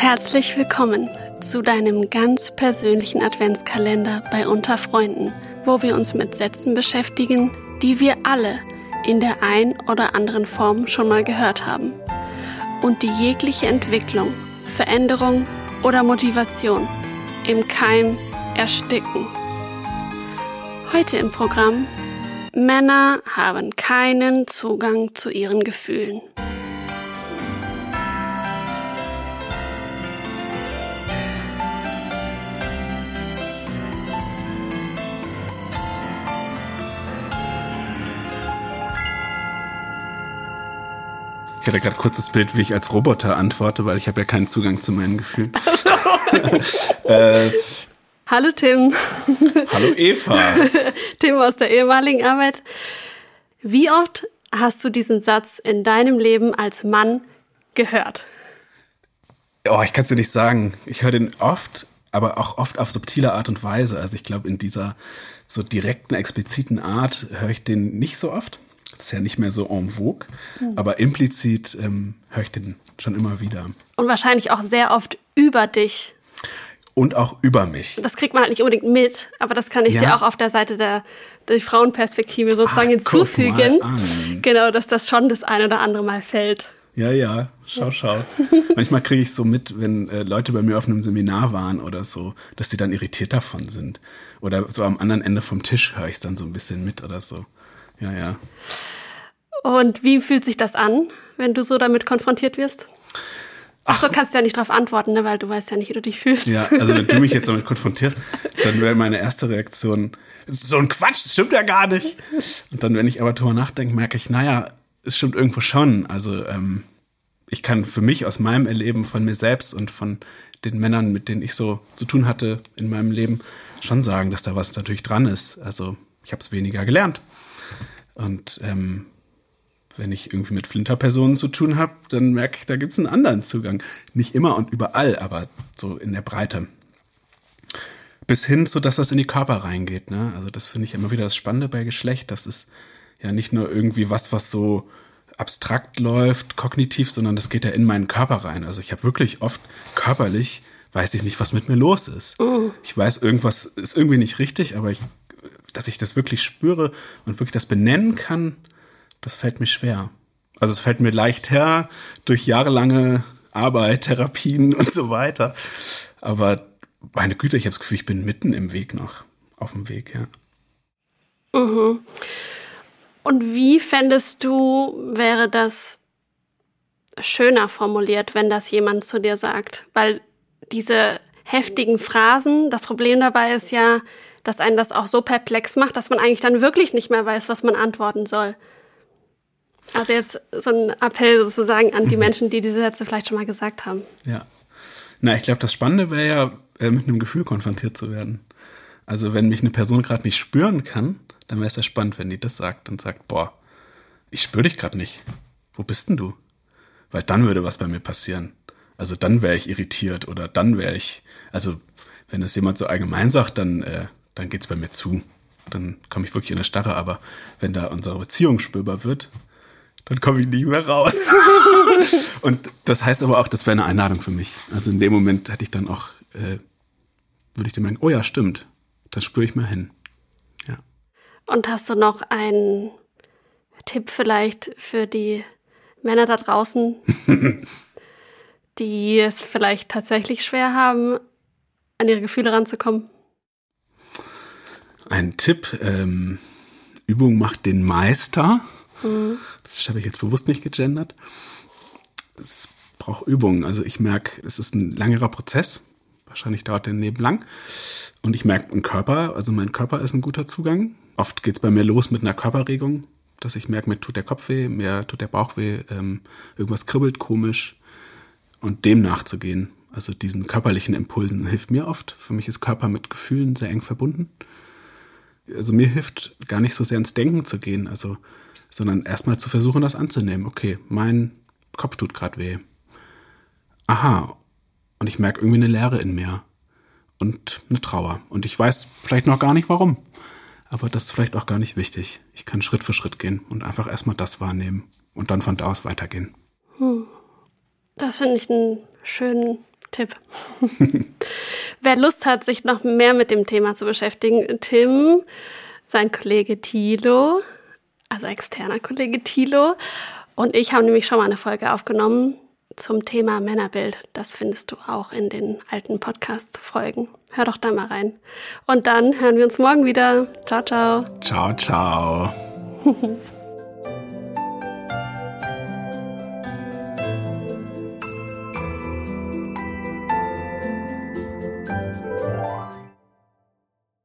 Herzlich willkommen zu deinem ganz persönlichen Adventskalender bei Unter Freunden, wo wir uns mit Sätzen beschäftigen, die wir alle in der ein oder anderen Form schon mal gehört haben und die jegliche Entwicklung, Veränderung oder Motivation im Keim ersticken. Heute im Programm Männer haben keinen Zugang zu ihren Gefühlen. Ich hatte gerade kurz das Bild, wie ich als Roboter antworte, weil ich habe ja keinen Zugang zu meinen Gefühlen. äh, Hallo Tim. Hallo Eva. Tim aus der ehemaligen Arbeit. Wie oft hast du diesen Satz in deinem Leben als Mann gehört? Oh, ich kann es dir nicht sagen. Ich höre den oft, aber auch oft auf subtile Art und Weise. Also ich glaube, in dieser so direkten, expliziten Art höre ich den nicht so oft. Das ist ja nicht mehr so en vogue, mhm. aber implizit ähm, höre ich den schon immer wieder. Und wahrscheinlich auch sehr oft über dich. Und auch über mich. Das kriegt man halt nicht unbedingt mit, aber das kann ich ja. dir auch auf der Seite der, der Frauenperspektive sozusagen Ach, hinzufügen. Genau, dass das schon das ein oder andere Mal fällt. Ja, ja, schau, schau. Manchmal kriege ich so mit, wenn äh, Leute bei mir auf einem Seminar waren oder so, dass die dann irritiert davon sind. Oder so am anderen Ende vom Tisch höre ich es dann so ein bisschen mit oder so. Ja, ja. Und wie fühlt sich das an, wenn du so damit konfrontiert wirst? Ach so, kannst du ja nicht darauf antworten, ne, weil du weißt ja nicht, wie du dich fühlst. Ja, also wenn du mich jetzt damit konfrontierst, dann wäre meine erste Reaktion, so ein Quatsch, das stimmt ja gar nicht. Und dann, wenn ich aber drüber nachdenke, merke ich, naja, es stimmt irgendwo schon. Also ähm, ich kann für mich aus meinem Erleben von mir selbst und von den Männern, mit denen ich so zu tun hatte in meinem Leben, schon sagen, dass da was natürlich dran ist. Also ich habe es weniger gelernt. Und ähm, wenn ich irgendwie mit Flinterpersonen zu tun habe, dann merke ich, da gibt es einen anderen Zugang. Nicht immer und überall, aber so in der Breite. Bis hin, so dass das in die Körper reingeht. Ne? Also das finde ich immer wieder das Spannende bei Geschlecht. Das ist ja nicht nur irgendwie was, was so abstrakt läuft, kognitiv, sondern das geht ja in meinen Körper rein. Also ich habe wirklich oft körperlich, weiß ich nicht, was mit mir los ist. Oh. Ich weiß, irgendwas ist irgendwie nicht richtig, aber ich dass ich das wirklich spüre und wirklich das benennen kann, das fällt mir schwer. Also es fällt mir leicht her durch jahrelange Arbeit, Therapien und so weiter. Aber meine Güte, ich habe das Gefühl, ich bin mitten im Weg noch, auf dem Weg, ja. Mhm. Und wie fändest du, wäre das schöner formuliert, wenn das jemand zu dir sagt? Weil diese heftigen Phrasen, das Problem dabei ist ja, dass einen das auch so perplex macht, dass man eigentlich dann wirklich nicht mehr weiß, was man antworten soll. Also jetzt so ein Appell sozusagen an die mhm. Menschen, die diese Sätze vielleicht schon mal gesagt haben. Ja. Na, ich glaube, das Spannende wäre ja, äh, mit einem Gefühl konfrontiert zu werden. Also wenn mich eine Person gerade nicht spüren kann, dann wäre es ja spannend, wenn die das sagt und sagt, boah, ich spüre dich gerade nicht. Wo bist denn du? Weil dann würde was bei mir passieren. Also dann wäre ich irritiert oder dann wäre ich, also wenn es jemand so allgemein sagt, dann äh, dann geht's bei mir zu. Dann komme ich wirklich in eine Starre. Aber wenn da unsere Beziehung spürbar wird, dann komme ich nicht mehr raus. und das heißt aber auch, das wäre eine Einladung für mich. Also in dem Moment hätte ich dann auch, äh, würde ich dann merken, oh ja, stimmt. Das spüre ich mal hin. Ja. Und hast du noch einen Tipp vielleicht für die Männer da draußen, die es vielleicht tatsächlich schwer haben, an ihre Gefühle ranzukommen? Ein Tipp. Ähm, Übung macht den Meister. Mhm. Das habe ich jetzt bewusst nicht gegendert. Es braucht Übung. Also ich merke, es ist ein langerer Prozess. Wahrscheinlich dauert der Leben lang. Und ich merke im Körper, also mein Körper ist ein guter Zugang. Oft geht es bei mir los mit einer Körperregung, dass ich merke, mir tut der Kopf weh, mir tut der Bauch weh, ähm, irgendwas kribbelt komisch. Und dem nachzugehen, also diesen körperlichen Impulsen, hilft mir oft. Für mich ist Körper mit Gefühlen sehr eng verbunden also mir hilft gar nicht so sehr ins Denken zu gehen, also, sondern erstmal zu versuchen, das anzunehmen. Okay, mein Kopf tut gerade weh. Aha. Und ich merke irgendwie eine Leere in mir. Und eine Trauer. Und ich weiß vielleicht noch gar nicht warum. Aber das ist vielleicht auch gar nicht wichtig. Ich kann Schritt für Schritt gehen und einfach erstmal das wahrnehmen und dann von da aus weitergehen. Hm. Das finde ich einen schönen Tipp. Wer Lust hat, sich noch mehr mit dem Thema zu beschäftigen, Tim, sein Kollege Thilo, also externer Kollege Thilo und ich haben nämlich schon mal eine Folge aufgenommen zum Thema Männerbild. Das findest du auch in den alten Podcast-Folgen. Hör doch da mal rein. Und dann hören wir uns morgen wieder. Ciao, ciao. Ciao, ciao.